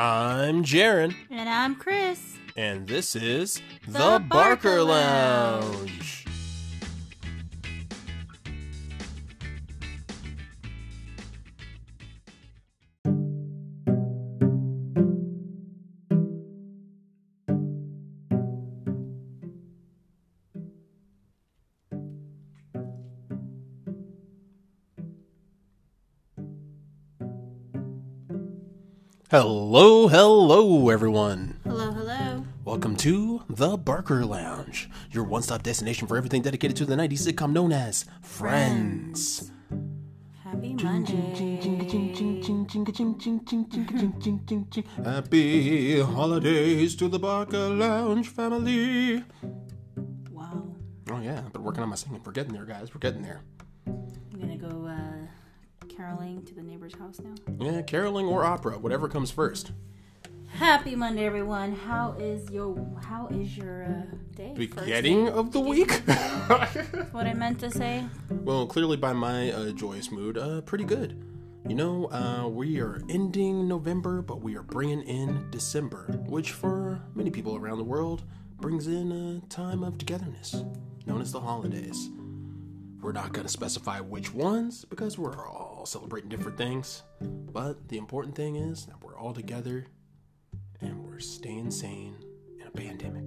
I'm Jaron, And I'm Chris. and this is The, The Barker, Barker Lounge. Hello, hello, everyone. Hello, hello. Welcome to The Barker Lounge, your one stop destination for everything dedicated to the 90s sitcom known as Friends. Happy Monday. Happy holidays to the Barker Lounge family. Wow. Oh, yeah, I've been working on my singing. We're getting there, guys. We're getting there. Caroling to the neighbor's house now. Yeah, caroling or opera, whatever comes first. Happy Monday, everyone. How is your How is your uh, day? First Beginning day? of the week? That's what I meant to say. well, clearly by my uh, joyous mood, uh, pretty good. You know, uh, we are ending November, but we are bringing in December, which for many people around the world brings in a time of togetherness, known as the holidays. We're not going to specify which ones because we're all celebrating different things, but the important thing is that we're all together and we're staying sane in a pandemic.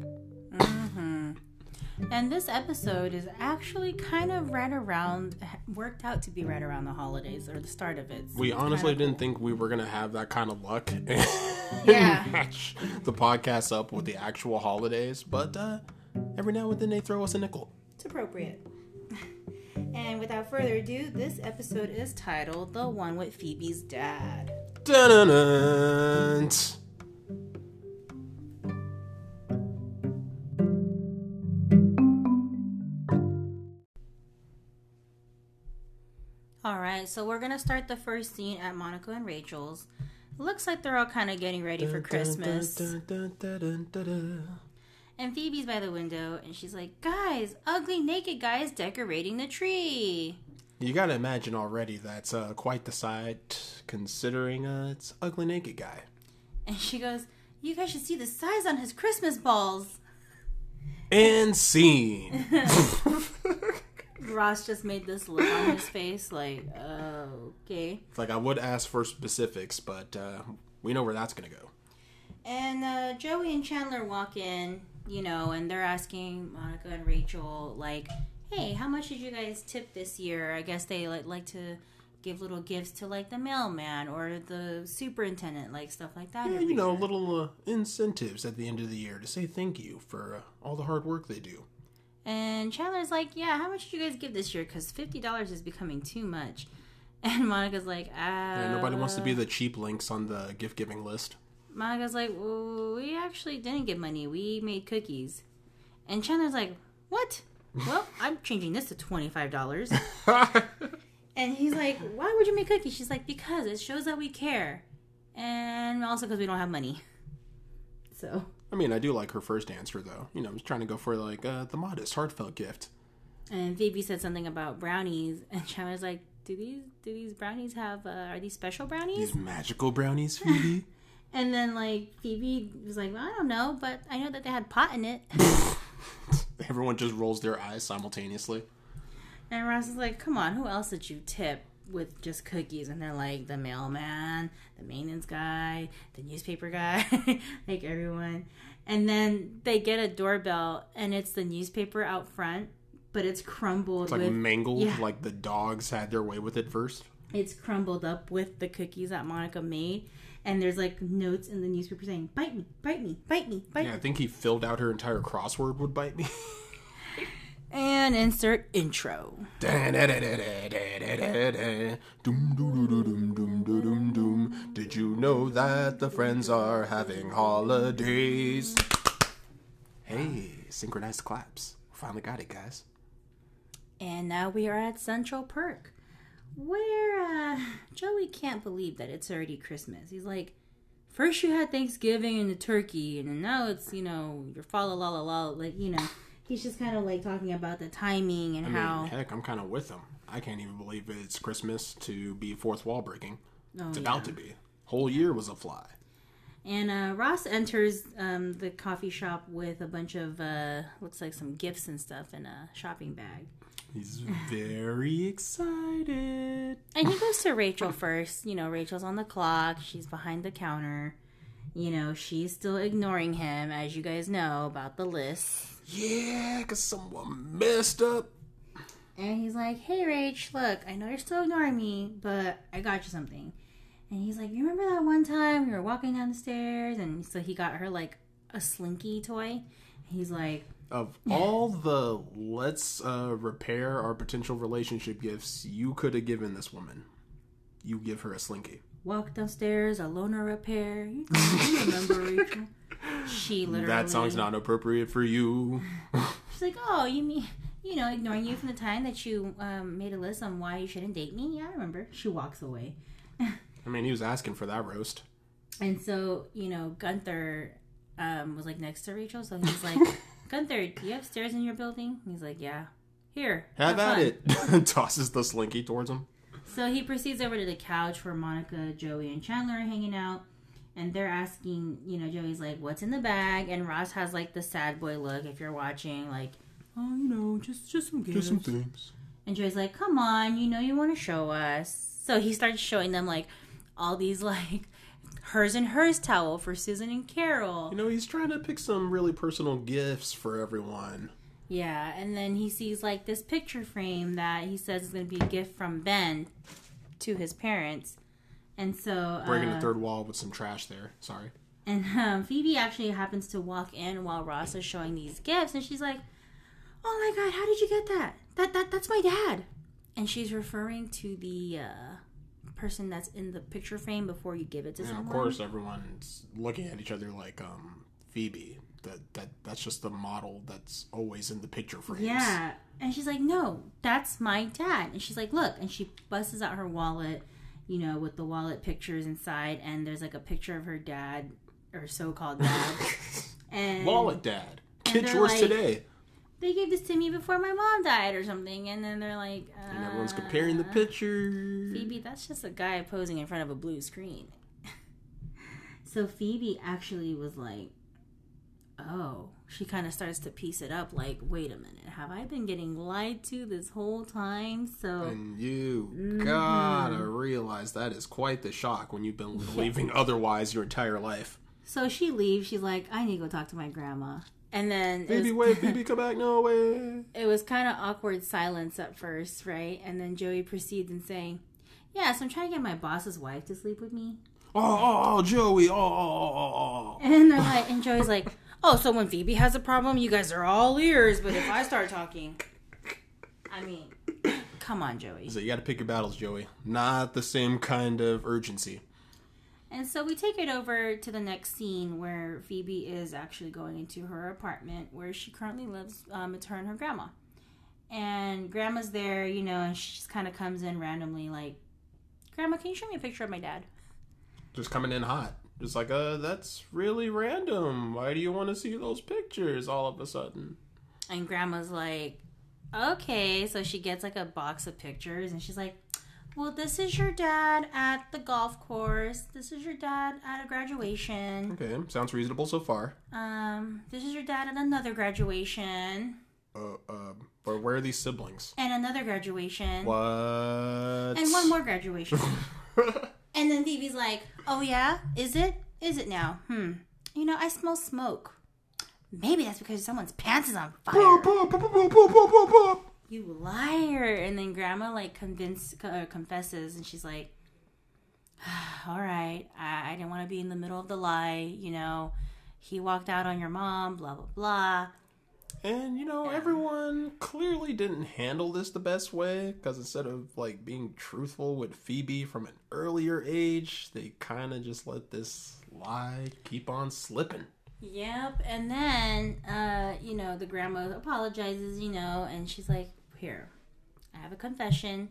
And this episode is actually kind of right around, worked out to be right around the holidays or the start of it. We honestly didn't think we were gonna have that kind of luck and Yeah. match the podcast up with the actual holidays, but uh, every now and then they throw us a nickel. It's appropriate. And without further ado, this episode is titled The One with Phoebe's Dad. All right, so we're gonna start the first scene at Monica and Rachel's. Looks like they're all kind of getting ready for Christmas. And Phoebe's by the window, and she's like, "Guys, ugly naked guy is decorating the tree." You gotta imagine already that's uh, quite the sight, considering uh, it's ugly naked guy. And she goes, "You guys should see the size on his Christmas balls." And scene. Ross just made this look on his face, like, "Okay." It's like I would ask for specifics, but uh, we know where that's gonna go. And uh, Joey and Chandler walk in, you know, and they're asking Monica and Rachel, like, "Hey, how much did you guys tip this year?" I guess they like like to give little gifts to like the mailman or the superintendent, like stuff like that. Yeah, you know, year. little uh, incentives at the end of the year to say thank you for uh, all the hard work they do. And Chandler's like, "Yeah, how much did you guys give this year? Because fifty dollars is becoming too much." And Monica's like, "Uh." Yeah, nobody wants to be the cheap links on the gift giving list. Monica's like, well, we actually didn't get money. We made cookies. And Chandler's like, what? Well, I'm changing this to $25. and he's like, why would you make cookies? She's like, because it shows that we care. And also because we don't have money. So, I mean, I do like her first answer though. You know, I was trying to go for like uh, the modest, heartfelt gift. and Phoebe said something about brownies. And Chandler's like, do these do these brownies have, uh, are these special brownies? These magical brownies, Phoebe. And then, like, Phoebe was like, well, I don't know, but I know that they had pot in it. Everyone just rolls their eyes simultaneously. And Ross is like, come on, who else did you tip with just cookies? And they're like, the mailman, the maintenance guy, the newspaper guy, like everyone. And then they get a doorbell, and it's the newspaper out front, but it's crumbled It's like with. mangled, yeah. like the dogs had their way with it first. It's crumbled up with the cookies that Monica made. And there's like notes in the newspaper saying, bite me, bite me, bite me, bite me. Yeah, me. I think he filled out her entire crossword would bite me. And insert intro. Did you know that the friends are having holidays? Hey, synchronized claps. Finally got it, guys. And now we are at Central Perk, where uh, Joey can't believe that it's already Christmas. He's like, first you had Thanksgiving and the turkey, and then now it's, you know, your fa la la la la. Like, you know, he's just kind of like talking about the timing and I how. mean, heck, I'm kind of with him. I can't even believe it's Christmas to be fourth wall breaking. Oh, It's yeah. about to be. Whole year was a fly. And uh, Ross enters um, the coffee shop with a bunch of uh, looks like some gifts and stuff in a shopping bag. He's very excited. And he goes to Rachel first. You know, Rachel's on the clock. She's behind the counter. You know, she's still ignoring him, as you guys know about the list. Yeah, because someone messed up. And he's like, "Hey, Rach, look, I know you're still ignoring me, but I got you something." And he's like, "You remember that one time we were walking down the stairs, and so he got her like a slinky toy." He's like, Of all the let's uh, repair our potential relationship gifts you could have given this woman, you give her a slinky. "Walk downstairs, a loner repair." You, you remember Rachel? She literally That song's not appropriate for you. She's like, "Oh, you mean you know ignoring you from the time that you um, made a list on why you shouldn't date me?" Yeah, I remember. She walks away. I mean, he was asking for that roast. And so, you know, Gunther um, was like next to Rachel. So he's like, Gunther, do you have stairs in your building? He's like, yeah. Here. Have at fun." it. Tosses the slinky towards him. So he proceeds over to the couch where Monica, Joey, and Chandler are hanging out. And they're asking, you know, Joey's like, what's in the bag? And Ross has like the sad boy look if you're watching, like, oh, you know, just just some gifts. Just some things. And Joey's like, come on, you know you want to show us. So he starts showing them like all these like hers and hers towel for Susan and Carol. You know, he's trying to pick some really personal gifts for everyone. Yeah, and then he sees like this picture frame that he says is going to be a gift from Ben to his parents. And so Breaking uh, the third wall with some trash there. Sorry. And um, Phoebe actually happens to walk in while Ross is showing these gifts, and she's like, "Oh my god, how did you get that? That that that's my dad." And she's referring to the uh, person that's in the picture frame before you give it to And someone. of course, everyone's looking at each other like um, Phoebe. That that that's just the model that's always in the picture frames. Yeah. And she's like, no, that's my dad. And she's like, look. And she busts out her wallet, you know, with the wallet pictures inside. And there's like a picture of her dad, or so called dad. and Wallet dad. Get yours like- today. They gave this to me before my mom died or something. And then they're like, uh, And everyone's comparing the picture. Phoebe, that's just a guy posing in front of a blue screen. so Phoebe actually was like, oh, she kind of starts to piece it up like, wait a minute, have I been getting lied to this whole time? So, And you Mm-hmm. gotta realize that is quite the shock when you've been believing otherwise your entire life. so she leaves. She's like, I need to go talk to my grandma. And then Phoebe, was, wait, baby, come back, no way. it was kind of awkward silence at first, right? And then Joey proceeds in saying, yeah, so I'm trying to get my boss's wife to sleep with me. Oh, oh, oh, Joey, oh, oh, oh, oh. oh. And they're like, and Joey's like, oh, so when Phoebe has a problem, you guys are all ears, but if I start talking, I mean, come on, Joey. So you gotta pick your battles, Joey. Not the same kind of urgency. And so we take it over to the next scene where Phoebe is actually going into her apartment where she currently lives. Um, it's her and her grandma. And grandma's there, you know, and she just kind of comes in randomly, like, Grandma, can you show me a picture of my dad? Just coming in hot. Just like, uh, that's really random. Why do you want to see those pictures all of a sudden? And grandma's like, okay. So she gets like a box of pictures and she's like, well, this is your dad at the golf course. This is your dad at a graduation. Okay, sounds reasonable so far. Um, this is your dad at another graduation. Uh, uh, but where are these siblings? And another graduation. What? And one more graduation. and then Phoebe's like, oh yeah? Is it? Is it now? Hmm. You know, I smell smoke. Maybe that's because someone's pants is on fire. You liar. And then grandma like convince uh, confesses and she's like all right I, I didn't want to be in the middle of the lie you know. He walked out on your mom blah blah blah. And you know, everyone clearly didn't handle this the best way because instead of like being truthful with Phoebe from an earlier age, they kind of just let this lie keep on slipping. yep and then uh you know the grandma apologizes you know and she's like here i have a confession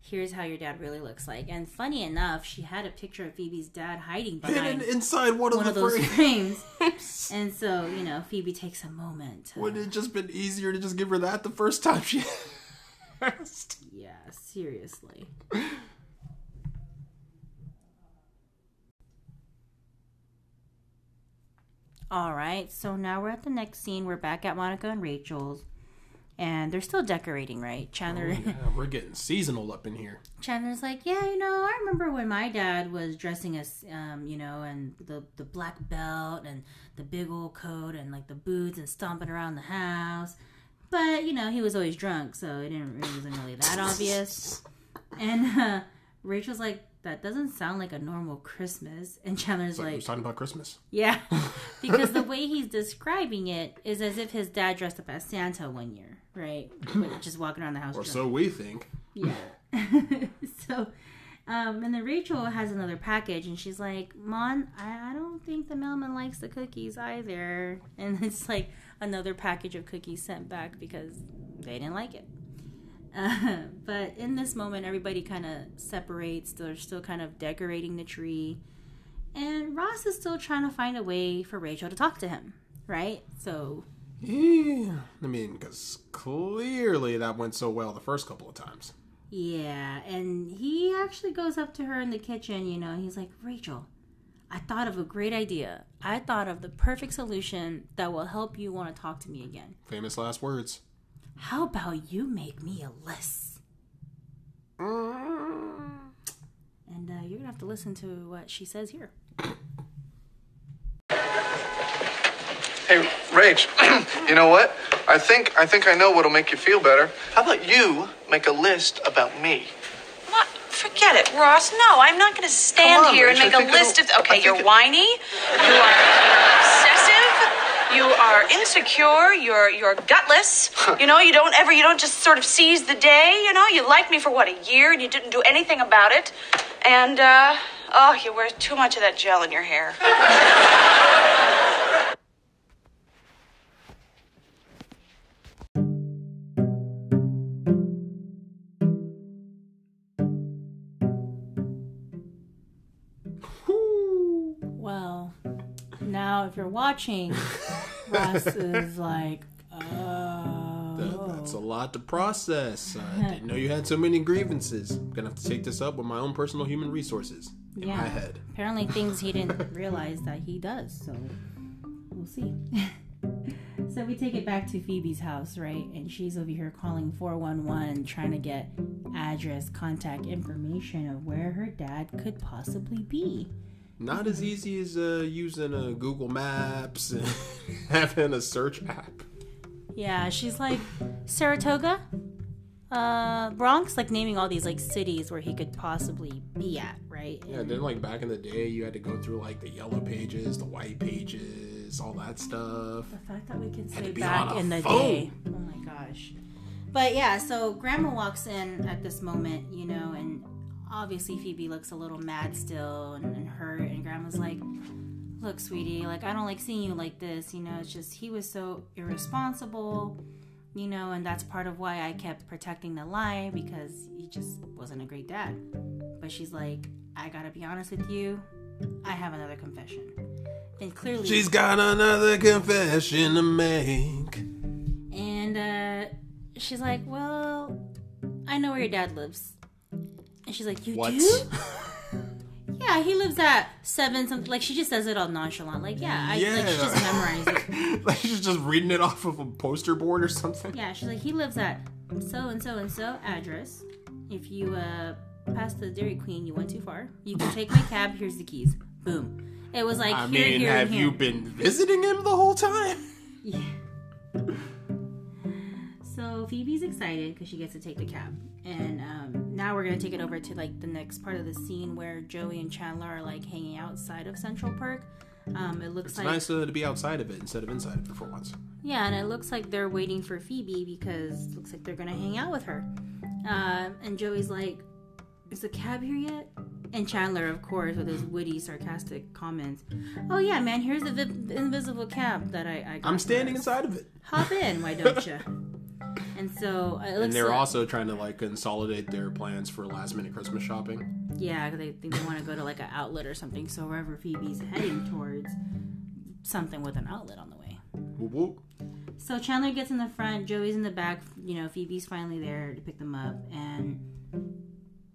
here's how your dad really looks like and funny enough she had a picture of phoebe's dad hiding behind Hidden inside one of one the of those frames. frames and so you know phoebe takes a moment to- Would it just been easier to just give her that the first time she asked? Yeah, seriously. All right, so now we're at the next scene. We're back at Monica and Rachel's, and they're still decorating, right? Chandler, Yeah, we're getting seasonal up in here. Chandler's like, yeah, you know, I remember when my dad was dressing us, um, you know, and the the black belt and the big old coat and like the boots and stomping around the house. But you know, he was always drunk, so it didn't it wasn't really that obvious. And uh, Rachel's like, that doesn't sound like a normal Christmas. And Chandler's Like, like, talking about Christmas. yeah, because the way he's describing it is as if his dad dressed up as Santa one year, right? Like, just walking around the house. Or drunk. so we think. Yeah. so, um, and then Rachel has another package, and she's like, "Mon, I, I don't think the mailman likes the cookies either." And it's like another package of cookies sent back because they didn't like it. Uh, but in this moment, everybody kind of separates. They're still kind of decorating the tree, and Ross is still trying to find a way for Rachel to talk to him. Right? So Yeah. I mean, because clearly that went so well the first couple of times. Yeah, and he actually goes up to her in the kitchen, you know, he's like, Rachel, I thought of a great idea. I thought of the perfect solution that will help you want to talk to me again. Famous last words. How about you make me a list? And uh, you're going to have to listen to what she says here. Rach, you know what? I think I think I know what'll make you feel better. How about you make a list about me? What? Forget it, Ross. No, I'm not going to stand on, here and Rach, I make a list of. Okay, you're it- whiny. You are obsessive. You are insecure. You're you're gutless. you know, you don't ever. You don't just sort of seize the day. You know, you liked me for what a year, and you didn't do anything about it. And uh, oh, you wear too much of that gel in your hair. you're watching, Ross is like, oh. That- That's a oh. lot to process. I didn't know you had so many grievances. I'm gonna have to take this up with my own personal human resources in Yeah. my head. Apparently, things he didn't realize that he does. So we'll see. so we take it back to Phoebe's house, right? And she's over here calling 411, trying to get address, contact information of where her dad could possibly be. Not as easy as uh, using a Google Maps and having a search app. Yeah, she's like Saratoga, uh, Bronx, like naming all these like cities where he could possibly be at, right? Yeah, then like back in the day, you had to go through like the yellow pages, the white pages, all that stuff. The fact that we can say back in the phone. day. Oh my gosh. But yeah, so grandma walks in at this moment, you know, and obviously Phoebe looks a little mad still and, and hurt. And grandma's like, Look, sweetie, like, I don't like seeing you like this. You know, it's just he was so irresponsible, you know, and that's part of why I kept protecting the lie because he just wasn't a great dad. But she's like, I gotta be honest with you, I have another confession. And clearly, She's got another confession to make. And uh, she's like, Well, I know where your dad lives. And she's like, You What? do? Yeah, he lives at seven something. Like, she just says it all nonchalant. Like, yeah, I like, she just memorized it. like she's just reading it off of a poster board or something. Yeah, she's like, He lives at so and so and so address. If you uh, pass the Dairy Queen, you went too far. You can take my cab. Here's the keys. Boom. It was like, I here, mean, here, have here. you been visiting him the whole time? Yeah. So Phoebe's excited because she gets to take the cab, and um, now we're gonna take it over to like the next part of the scene where Joey and Chandler are like hanging outside of Central Perk. Um, it looks It's like nice uh, to be outside of it instead of inside of it for once. yeah, and it looks like they're waiting for Phoebe because it looks like they're gonna hang out with her. Um, and Joey's like, "Is the cab here yet?" And Chandler, of course, with his witty, sarcastic comments, "Oh yeah, man, here's the, vi- the invisible cab that I, I got I'm standing inside of it. Hop in, why don't you?" And so uh, it looks And they're like, also trying to like consolidate their plans for last minute Christmas shopping. yeah, 'cause they think they want to go to like an outlet or something. So wherever Phoebe's heading towards, something with an outlet on the way. Whoop whoop. So Chandler gets in the front, Joey's in the back. You know, Phoebe's finally there to pick them up, and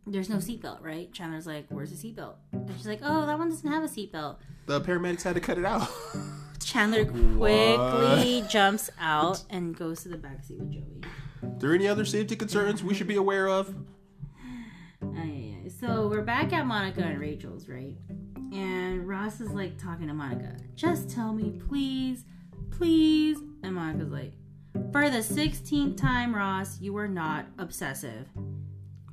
there's no seatbelt, right? Chandler's like, "Where's the seatbelt?" And she's like, "Oh, that one doesn't have a seatbelt." The paramedics had to cut it out. Chandler quickly jumps out and goes to the back seat with Joey. Are there any other safety concerns we should be aware of? So we're back at Monica and Rachel's, right? And Ross is like talking to Monica. Just tell me, please, please. And Monica's like, for the 16th time, Ross, you are not obsessive.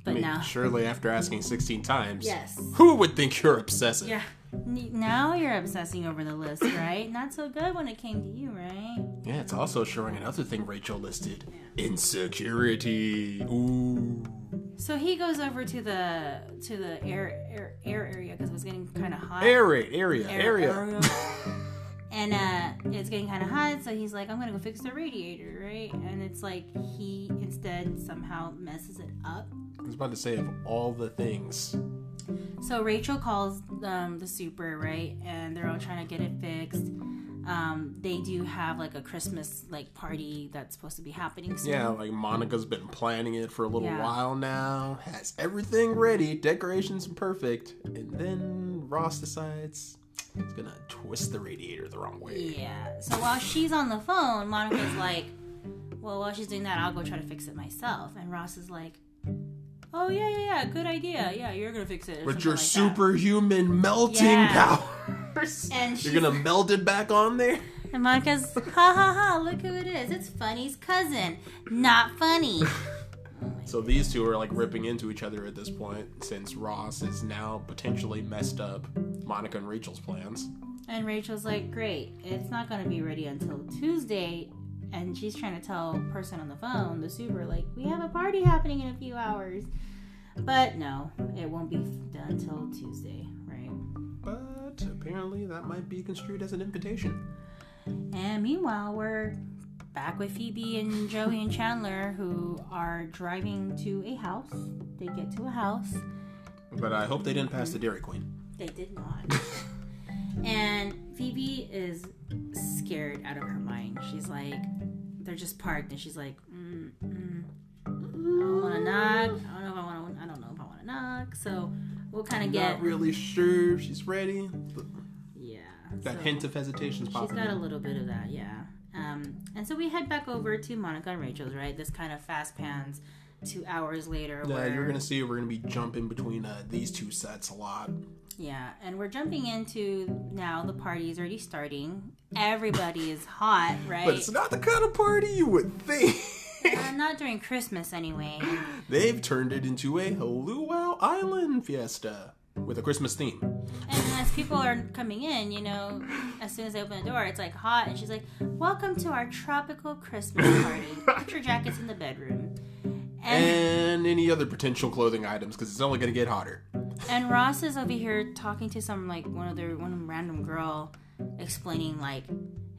But I mean, now, surely after asking 16 times, yes. who would think you're obsessive? Yeah. Now you're obsessing over the list, right? Not so good when it came to you, right? Yeah, it's also showing another thing Rachel listed insecurity. Ooh. So he goes over to the to the air air, air area because it was getting kind of hot. Area, area, Air- area. and uh, it's getting kind of hot, so he's like, "I'm gonna go fix the radiator, right?" And it's like he instead somehow messes it up. I was about to say, of all the things. So Rachel calls um, the super, right? And they're all trying to get it fixed. Um, they do have like a Christmas like party that's supposed to be happening soon. Yeah, like Monica's been planning it for a little Yeah. while now, has everything ready, decorations perfect, and then Ross decides he's gonna twist the radiator the wrong way. Yeah. So while she's on the phone, Monica's like, "Well, while she's doing that, I'll go try to fix it myself." And Ross is like, "Oh yeah, yeah, yeah, good idea. Yeah, you're gonna fix it." With your like superhuman melting Yeah. Powers, And you're gonna melt it back on there. And Monica's, "Ha ha ha! Look who it is. It's Funny's cousin. Not funny." Oh so these two are like ripping into each other at this point, since Ross is now potentially messed up Monica and Rachel's plans. And Rachel's like, "Great. It's not gonna be ready until Tuesday." And she's trying to tell person on the phone, the super, like, "We have a party happening in a few hours." But no, it won't be done till Tuesday, right? But apparently that might be construed as an invitation. And meanwhile, we're back with Phoebe and Joey and Chandler, who are driving to a house. They get to a house. But I hope they didn't pass the Dairy Queen. They did not. and Phoebe is scared out of her mind. She's like, they're just parked, and she's like, mm, mm, I don't want to knock. I don't know if I want to. I don't know if I want to knock. So we'll kind of get Not really sure if she's ready. Yeah. that so- hint of hesitation She's popping. She's got a little bit of that, yeah. Um, and so we head back over to Monica and Rachel's, right? This kind of fast pans two hours later. Yeah, where, you're gonna see we're gonna be jumping between uh, these two sets a lot. Yeah, and we're jumping into now the party is already starting. Everybody is hot, right? But it's not the kind of party you would think. Uh, not during Christmas anyway. They've turned it into a Luau Island fiesta with a Christmas theme. And as people are coming in, you know, as soon as they open the door, it's like hot, and she's like, "Welcome to our tropical Christmas party. Put your jackets in the bedroom." And And any other potential clothing items because it's only gonna get hotter. And Ross is over here talking to some like one other one random girl, explaining like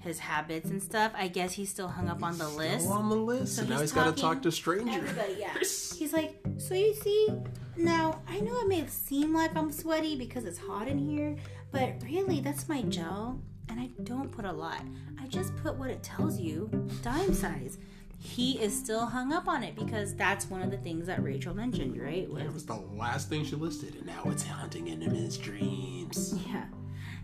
his habits and stuff. I guess he's still hung up on the list. Still on the list, So and now he's he's got to talk to strangers. Everybody, yeah. He's like, so you see, now I know it may seem like I'm sweaty because it's hot in here, but really that's my gel, and I don't put a lot. I just put what it tells you, dime size. He is still hung up on it because that's one of the things that Rachel mentioned, right? That Was was the last thing she listed, and now it's haunting him in his dreams. Yeah.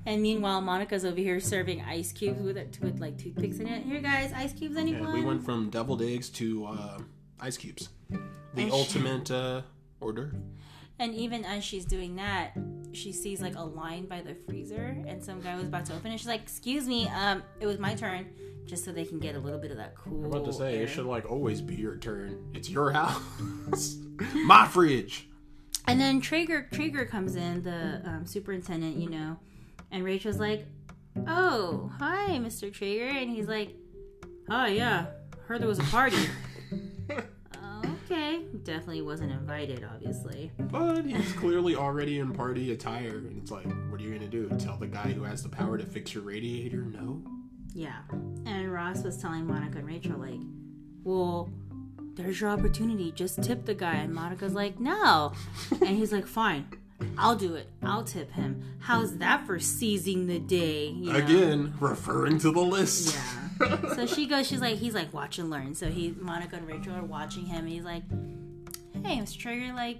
And meanwhile, Monica's over here serving ice cubes with it with like toothpicks in it. Here, guys, ice cubes, anyone? Yeah, we went from deviled eggs to uh, ice cubes. The And she- ultimate uh, order. And even as she's doing that, she sees like a line by the freezer, and some guy was about to open it. She's like, "Excuse me, um, it was my turn," just so they can get a little bit of that cool. I'm about to say air. it should like always be your turn. It's your house, my fridge. And then Treeger Treeger comes in, the um, superintendent, you know, and Rachel's like, "Oh, hi, Mr. Treeger," and he's like, "Oh yeah, heard there was a party." Okay, definitely wasn't invited, obviously. But he's clearly already in party attire, and it's like, what are you gonna do? Tell the guy who has the power to fix your radiator no? Yeah, and Ross was telling Monica and Rachel like, "Well, there's your opportunity. Just tip the guy." And Monica's like, "No," and he's like, "Fine." I'll do it. I'll tip him. How's that for seizing the day? you know? Again, referring to the list. Yeah. so she goes. She's like, he's like, watch and learn. So he, Monica and Rachel are watching him, and he's like, "Hey, Mr. Trigger, like,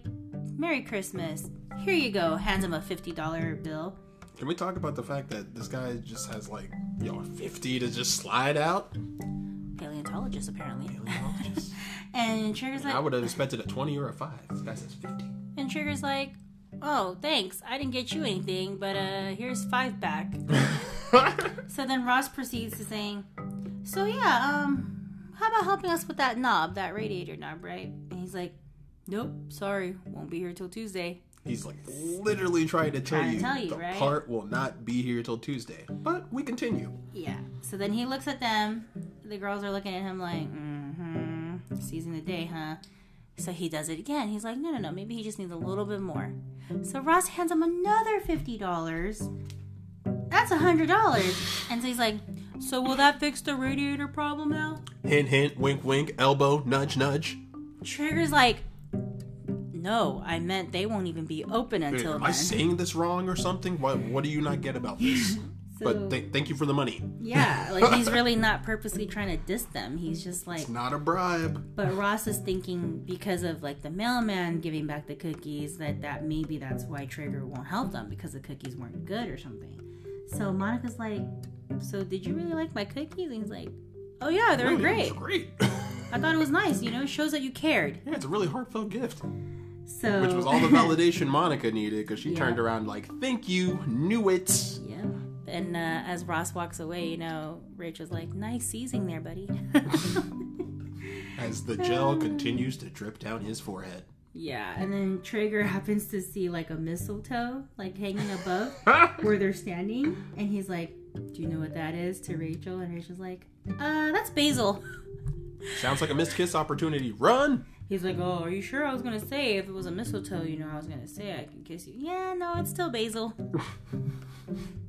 Merry Christmas. Here you go." Hands him a fifty dollar bill. Can we talk about the fact that this guy just has like, you know, 50 to just slide out? Paleontologist, apparently. Paleontologist. and Trigger's like, I would have expected a 20 or a 5. This guy says 50. and Trigger's like, oh, thanks. I didn't get you anything, but uh, here's five back. so then Ross proceeds to saying, so yeah, um, how about helping us with that knob, that radiator knob, right? And he's like, nope, sorry, won't be here till Tuesday. He's like literally trying to tell Trying to you, tell you, the right? part will not be here till Tuesday. But we continue. Yeah. So then he looks at them. The girls are looking at him like, mm-hmm, seizing the day, huh? So he does it again. He's like, no, no, no. Maybe he just needs a little bit more. So Ross hands him another fifty dollars. That's a hundred dollars. And so he's like, so will that fix the radiator problem now? Hint, hint, wink, wink, elbow, nudge, nudge. Trigger's like, no, I meant they won't even be open until Am then. I saying this wrong or something? What What do you not get about this? So- but th- thank you for the money. yeah, like he's really not purposely trying to diss them. He's just like, it's Not a bribe. But Ross is thinking because of like the mailman giving back the cookies that that maybe that's why Trigger won't help them because the cookies weren't good or something. So Monica's like, "So did you really like my cookies?" And he's like, "Oh yeah, they're Really, great. it was great. I thought it was nice. You know, it shows that you cared." yeah, it's a really heartfelt gift, So which was all the validation Monica needed because she Yeah. turned around like, "Thank you, knew it." Yeah. And uh, as Ross walks away, you know, Rachel's like, "Nice seizing there, buddy." As the gel continues to drip down his forehead. Yeah, and then Trigger happens to see like a mistletoe like hanging above where they're standing, and he's like, "Do you know what that is?" To Rachel, and Rachel's like, "Uh, that's basil." Sounds like a missed kiss opportunity. Run! He's like, "Oh, are you sure?" I was gonna say if it was a mistletoe, you know, I was gonna say I can kiss you. Yeah, no, it's still basil.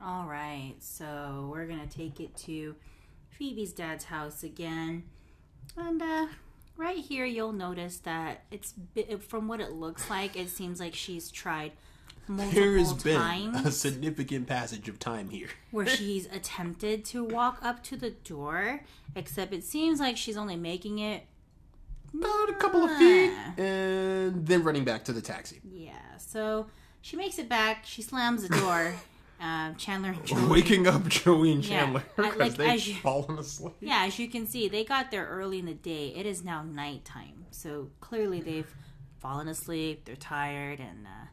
All right, so we're gonna take it to Phoebe's dad's house again, and uh, right here you'll notice that it's from what it looks like, it seems like she's tried multiple There has been times a significant passage of time here. where she's attempted to walk up to the door, except it seems like she's only making it. About a couple of feet, and then running back to the taxi. Yeah, so she makes it back. She slams the door. um, Chandler and Joey. Waking up Joey and Chandler because like, they've you- fallen asleep. Yeah, as you can see, they got there early in the day. It is now nighttime, so clearly they've fallen asleep. They're tired, and uh,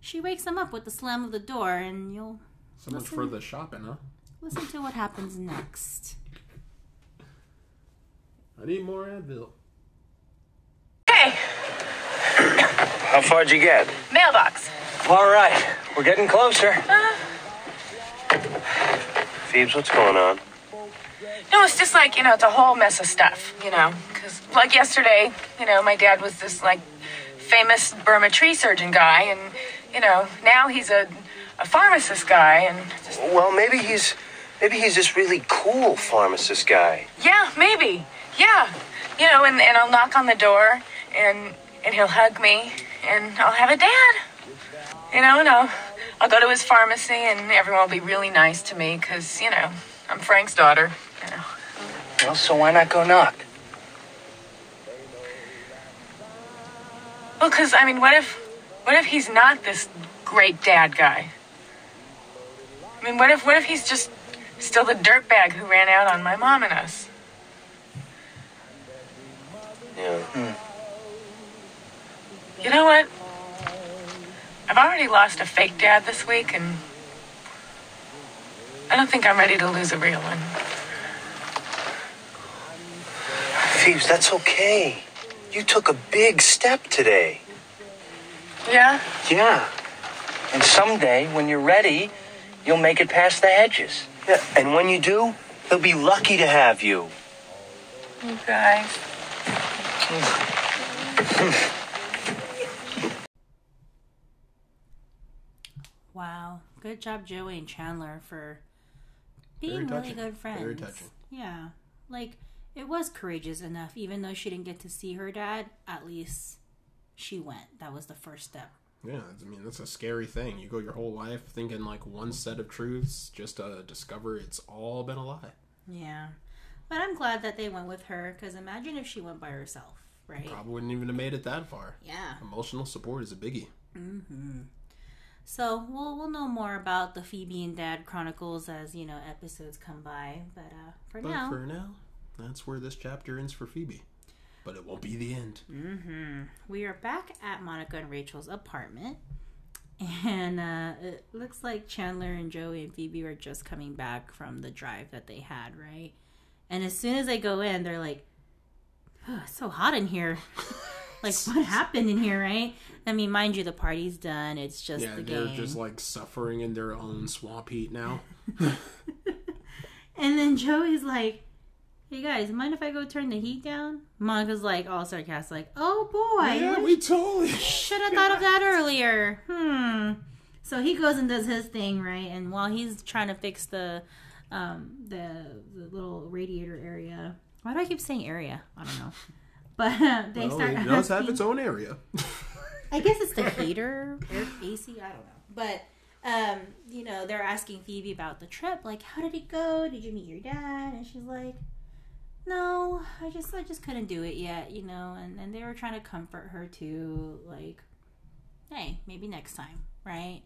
she wakes them up with the slam of the door, and you'll So much for the shopping, huh? listen to what happens next. I need more Advil. Hey, How far'd you get? mailbox. All right, we're getting closer. Uh-huh. Phoebes, what's going on? No, it's just like, you know, it's a whole mess of stuff, you know. Because, like yesterday, you know, my dad was this, like, famous Burma tree surgeon guy, and, you know, now he's a, a pharmacist guy, and just, Well, maybe he's maybe he's this really cool pharmacist guy. yeah, maybe. Yeah. You know, and, and I'll knock on the door, and, and he'll hug me, and I'll have a dad. You know, and I'll, I'll go to his pharmacy, and everyone will be really nice to me, because, you know, I'm Frank's daughter, you know. Well, so why not go knock? Well, because I mean, what if, what if he's not this great dad guy? I mean, what if, what if he's just still the dirtbag who ran out on my mom and us? Yeah. Hmm. You know what? I've already lost a fake dad this week, and I don't think I'm ready to lose a real one. Phoebes, that's okay. You took a big step today. Yeah. Yeah. And someday, when you're ready, you'll make it past the hedges. Yeah. And when you do, they'll be lucky to have you. You guys. Wow, good job, Joey and Chandler, for being really good friends. Very touching. Yeah, like it was courageous enough, even though she didn't get to see her dad. At least she went. That was the first step. Yeah, I mean that's a scary thing. You go your whole life thinking like one set of truths, just to discover it's all been a lie. Yeah. But I'm glad that they went with her because imagine if she went by herself, right? Probably wouldn't even have made it that far. Yeah. Emotional support is a biggie. Mm-hmm. So we'll we'll know more about the Phoebe and Dad Chronicles as you know episodes come by. But uh, for But now, for now, that's where this chapter ends for Phoebe. But it won't be the end. we are back at Monica and Rachel's apartment, and uh, it looks like Chandler and Joey and Phoebe are just coming back from the drive that they had, right? And as soon as they go in, they're like, oh, "It's so hot in here." like what happened in here, right? I mean, mind you, the party's done. It's just Yeah, the they're game. just like suffering in their own swamp heat now. And then Joey's like, "Hey guys, mind if I go turn the heat down?" Monica's like, all sarcastic, like, "Oh boy, yeah, we totally. should have thought of that earlier." Hmm. So he goes and does his thing, right? And while he's trying to fix the, um, the the little radiator area, why do I keep saying area? I don't know. But uh, they Well, start. it does have its own area. I guess it's the heater, air, AC. I don't know, but um, you know, they're asking Phoebe about the trip. Like, how did it go? Did you meet your dad? And she's like, No, I just, I just couldn't do it yet. You know, and and they were trying to comfort her too. Like, hey, maybe next time, right?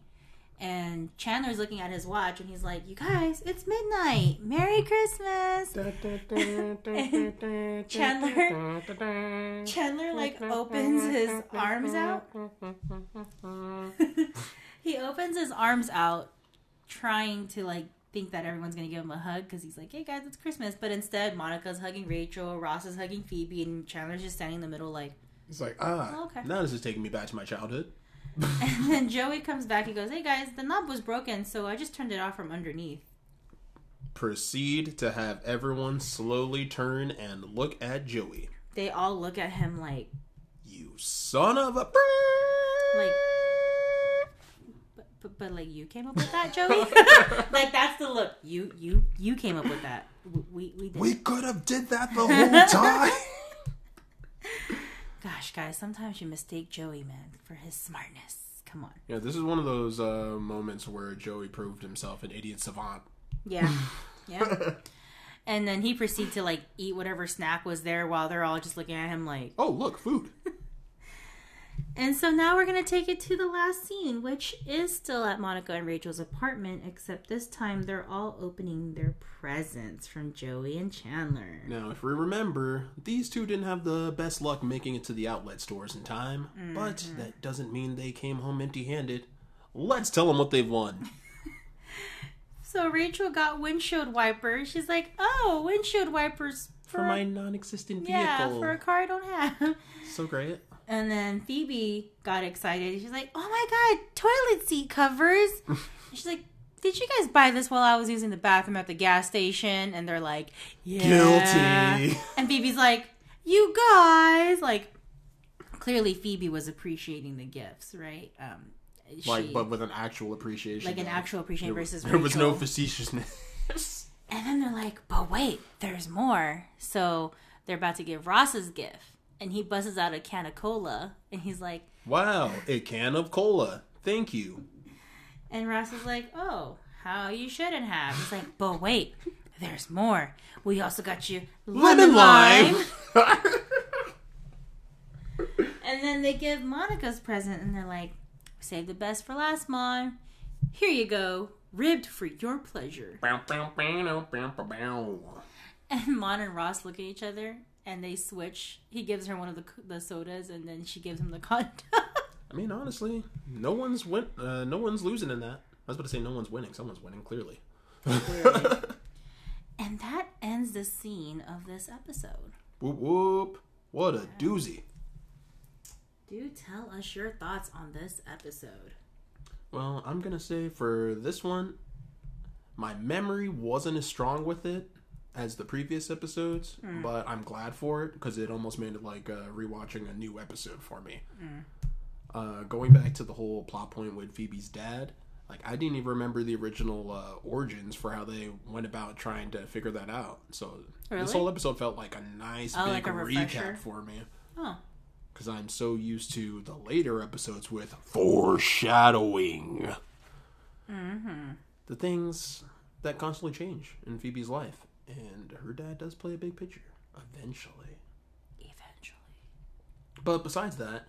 And Chandler's looking at his watch and he's like, You guys, it's midnight. Merry Christmas. Chandler Chandler like opens his arms out. he opens his arms out, trying to like think that everyone's gonna give him a hug because he's like, "Hey guys, it's Christmas." But instead, Monica's hugging Rachel, Ross is hugging Phoebe, and Chandler's just standing in the middle, like. It's like, ah, Oh, okay. now this is taking me back to my childhood. And then Joey comes back He goes, "Hey guys, the knob was broken, so I just turned it off from underneath." Proceed to have everyone slowly turn and look at Joey. They all look at him like, You son of a. like but, but, but like you came up with that joey like that's the look you you you came up with that we we did We could have did that the whole time. Gosh guys sometimes you mistake joey man for his smartness come on yeah, this is one of those uh, moments where Joey proved himself an idiot savant. yeah yeah and then he proceeded to like eat whatever snack was there while they're all just looking at him like Oh, look, food. And so now we're going to take it to the last scene, which is still at Monica and Rachel's apartment, except this time they're all opening their presents from Joey and Chandler. Now, if we remember, these two didn't have the best luck making it to the outlet stores in time, but Mm-hmm. that doesn't mean they came home empty handed. Let's tell them what they've won. So Rachel got windshield wipers. She's like, oh, windshield wipers For my non existent vehicle. Yeah, for a car I don't have. So great. And then Phoebe got excited. She's like, oh my god, toilet seat covers. She's like, did you guys buy this while I was using the bathroom at the gas station? And they're like, yeah. Guilty. And Phoebe's like, you guys. Like, clearly Phoebe was appreciating the gifts, right? Um, Like, but with an actual appreciation. like an though. actual appreciation There, versus there was no facetiousness. And then they're like, but wait, there's more. So they're about to give Ross's gift. And he busts out a can of cola. And he's like, wow, a can of cola. Thank you. and Ross is like, oh, how you shouldn't have. He's like, but wait, there's more. We also got you lemon, Lemon lime. lime. And then they give Monica's present. And they're like, save the best for last, Mon. Here you go. Ribbed for your pleasure. And Mon and Ross look at each other. And they switch. He gives her one of the, the sodas. And then she gives him the condom. I mean, honestly, no one's win- uh, no one's losing in that. I was about to say no one's winning. Someone's winning, clearly. And that ends the scene of this episode. Whoop whoop. What a doozy. Do tell us your thoughts on this episode. Well, I'm gonna say for this one, my memory wasn't as strong with it as the previous episodes, but I'm glad for it because it almost made it like uh, rewatching a new episode for me. Uh, going back to the whole plot point with Phoebe's dad, like I didn't even remember the original uh, origins for how they went about trying to figure that out. So this whole episode felt like a nice Oh, big like a recap for me Oh, because I'm so used to the later episodes with foreshadowing. Mm-hmm. The things that constantly change in Phoebe's life. And her dad does play a big picture eventually. Eventually. But besides that,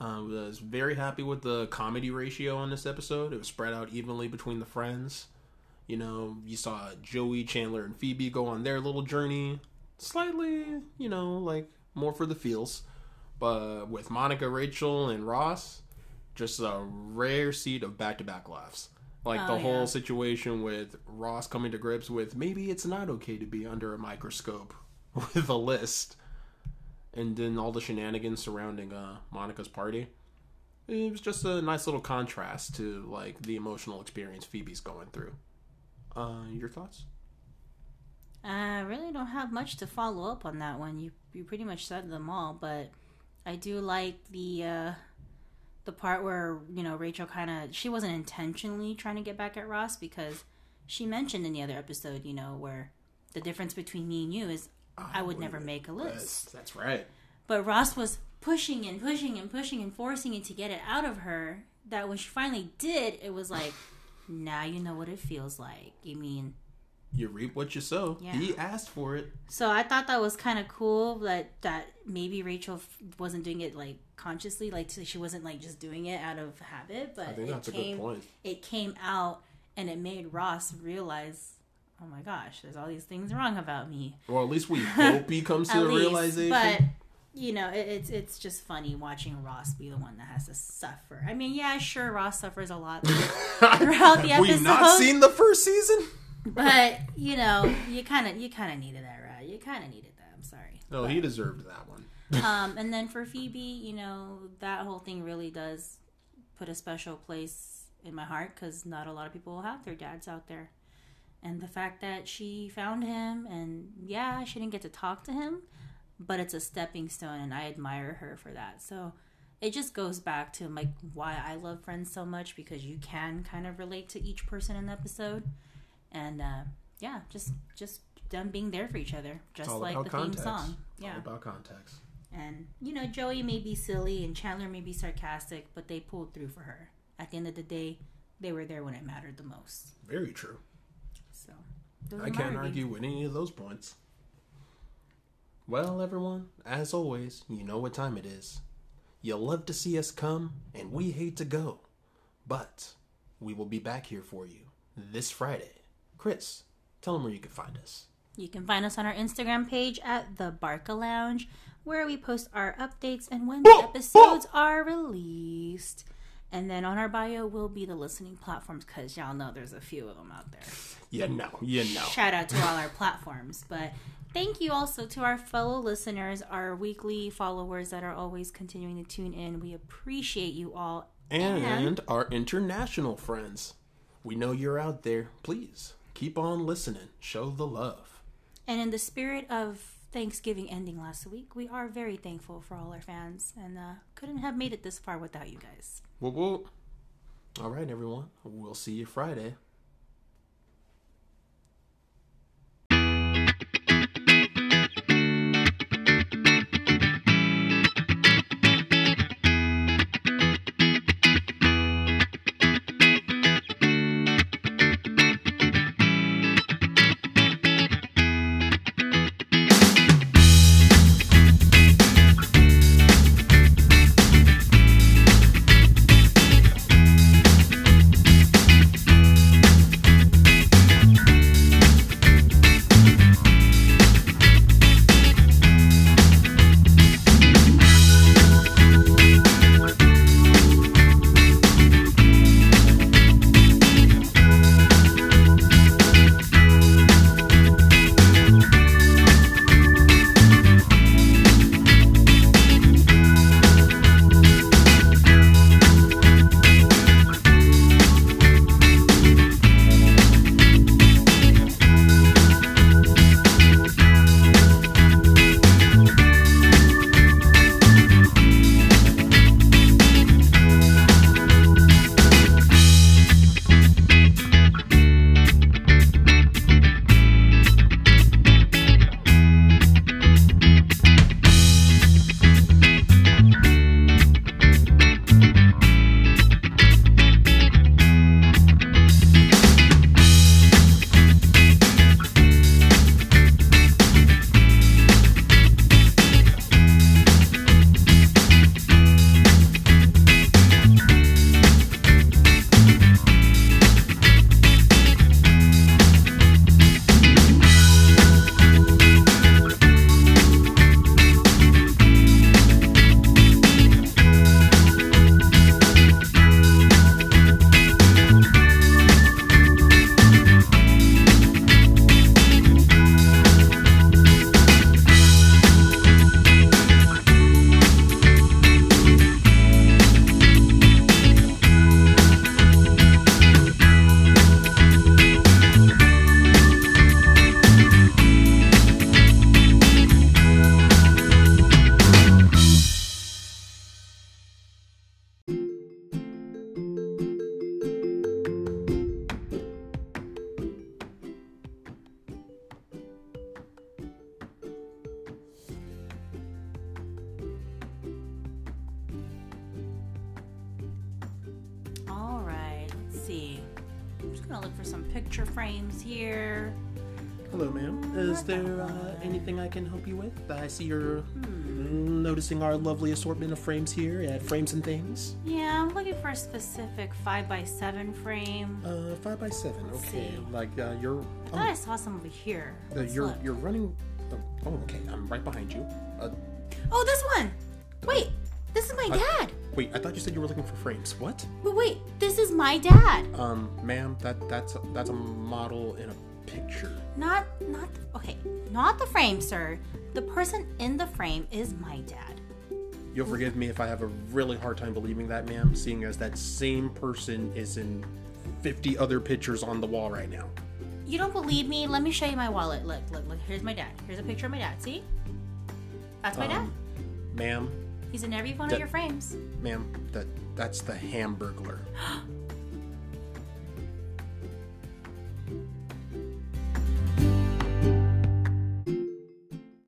uh, I was very happy with the comedy ratio on this episode. It was spread out evenly between the friends. You know, you saw Joey, Chandler, and Phoebe go on their little journey. Slightly, you know, like more for the feels. But with Monica, Rachel, and Ross, just a rare seed of back to back laughs. Like Oh, the whole yeah. situation with Ross coming to grips with maybe it's not okay to be under a microscope with a list and then all the shenanigans surrounding uh, Monica's party. It was just a nice little contrast to like the emotional experience Phoebe's going through. Uh, your thoughts? I really don't have much to follow up on that one. You you pretty much said them all, but I do like the uh the part where, you know, Rachel kind of she wasn't intentionally trying to get back at Ross because she mentioned in the other episode, you know, where the difference between me and you is I would never oh, make a That's, list. that's right. But Ross was pushing and pushing and pushing and forcing it to get it out of her. That when she finally did, it was like, now you know what it feels like. You mean You reap what you sow. Yeah. He asked for it. So I thought that was kind of cool that that maybe Rachel f- wasn't doing it like consciously, like so she wasn't like just doing it out of habit, but I think it that's a good came point. it came out and it made Ross realize, oh my gosh, there's all these things wrong about me. Well, at least we hope he comes to the least, realization. but you know, it, it's it's just funny watching Ross be the one that has to suffer. I mean, yeah, sure, Ross suffers a lot throughout the episode. We've not seen the first season. But you know, you kind of you kind of needed that, right? You kind of needed that. I'm sorry. No, he deserved that one. um, and then for Phoebe, you know, that whole thing really does put a special place in my heart because not a lot of people have their dads out there. And the fact that she found him, and yeah, she didn't get to talk to him, but it's a stepping stone, and I admire her for that. So it just goes back to like why I love Friends so much because you can kind of relate to each person in the episode, and uh, yeah, just just them being there for each other, just like the context. theme song. Yeah. all about context. And you know, Joey may be silly and Chandler may be sarcastic, but they pulled through for her. At the end of the day, they were there when it mattered the most. Very true. So I can't argue with any of those points. Well, everyone, as always, you know what time it is. You love to see us come, and we hate to go. But we will be back here for you this Friday. Chris, tell them where you can find us. You can find us on our Instagram page at the Barca Lounge, where we post our updates and when the episodes are released. And then on our bio will be the listening platforms because y'all know there's a few of them out there. You know, you know. Shout out to all our platforms. But thank you also to our fellow listeners, our weekly followers that are always continuing to tune in. We appreciate you all. And our international friends. We know you're out there. Please keep on listening. Show the love. And in the spirit of Thanksgiving ending last week, we are very thankful for all our fans and uh, couldn't have made it this far without you guys. Whoop whoop. All right, everyone. We'll see you Friday. See. I'm just gonna look for some picture frames here. Hello, ma'am. Is there uh, anything I can help you with? I see you're noticing our lovely assortment of frames here at Frames and Things. Yeah, I'm looking for a specific 5x7 frame. Uh, five by seven. Let's Okay, see. like uh, you're. I thought I saw some over here. Uh, you're look. you're running. Oh, oh, okay. I'm right behind you. Uh, Oh, this one! Wait, this is my dad! wait, I thought you said you were looking for frames. What? But wait, this is my dad! Um, ma'am, that that's that's a model in a picture. Not, not, okay, not the frame, sir. The person in the frame is my dad. You'll forgive me if I have a really hard time believing that, ma'am, seeing as that same person is in 50 other pictures on the wall right now. You don't believe me? Let me show you my wallet. Look, look, look. Here's my dad. Here's a picture of my dad. See? That's my dad. Um, Ma'am, He's in every one that- of your frames. ma'am, that that's the Hamburglar.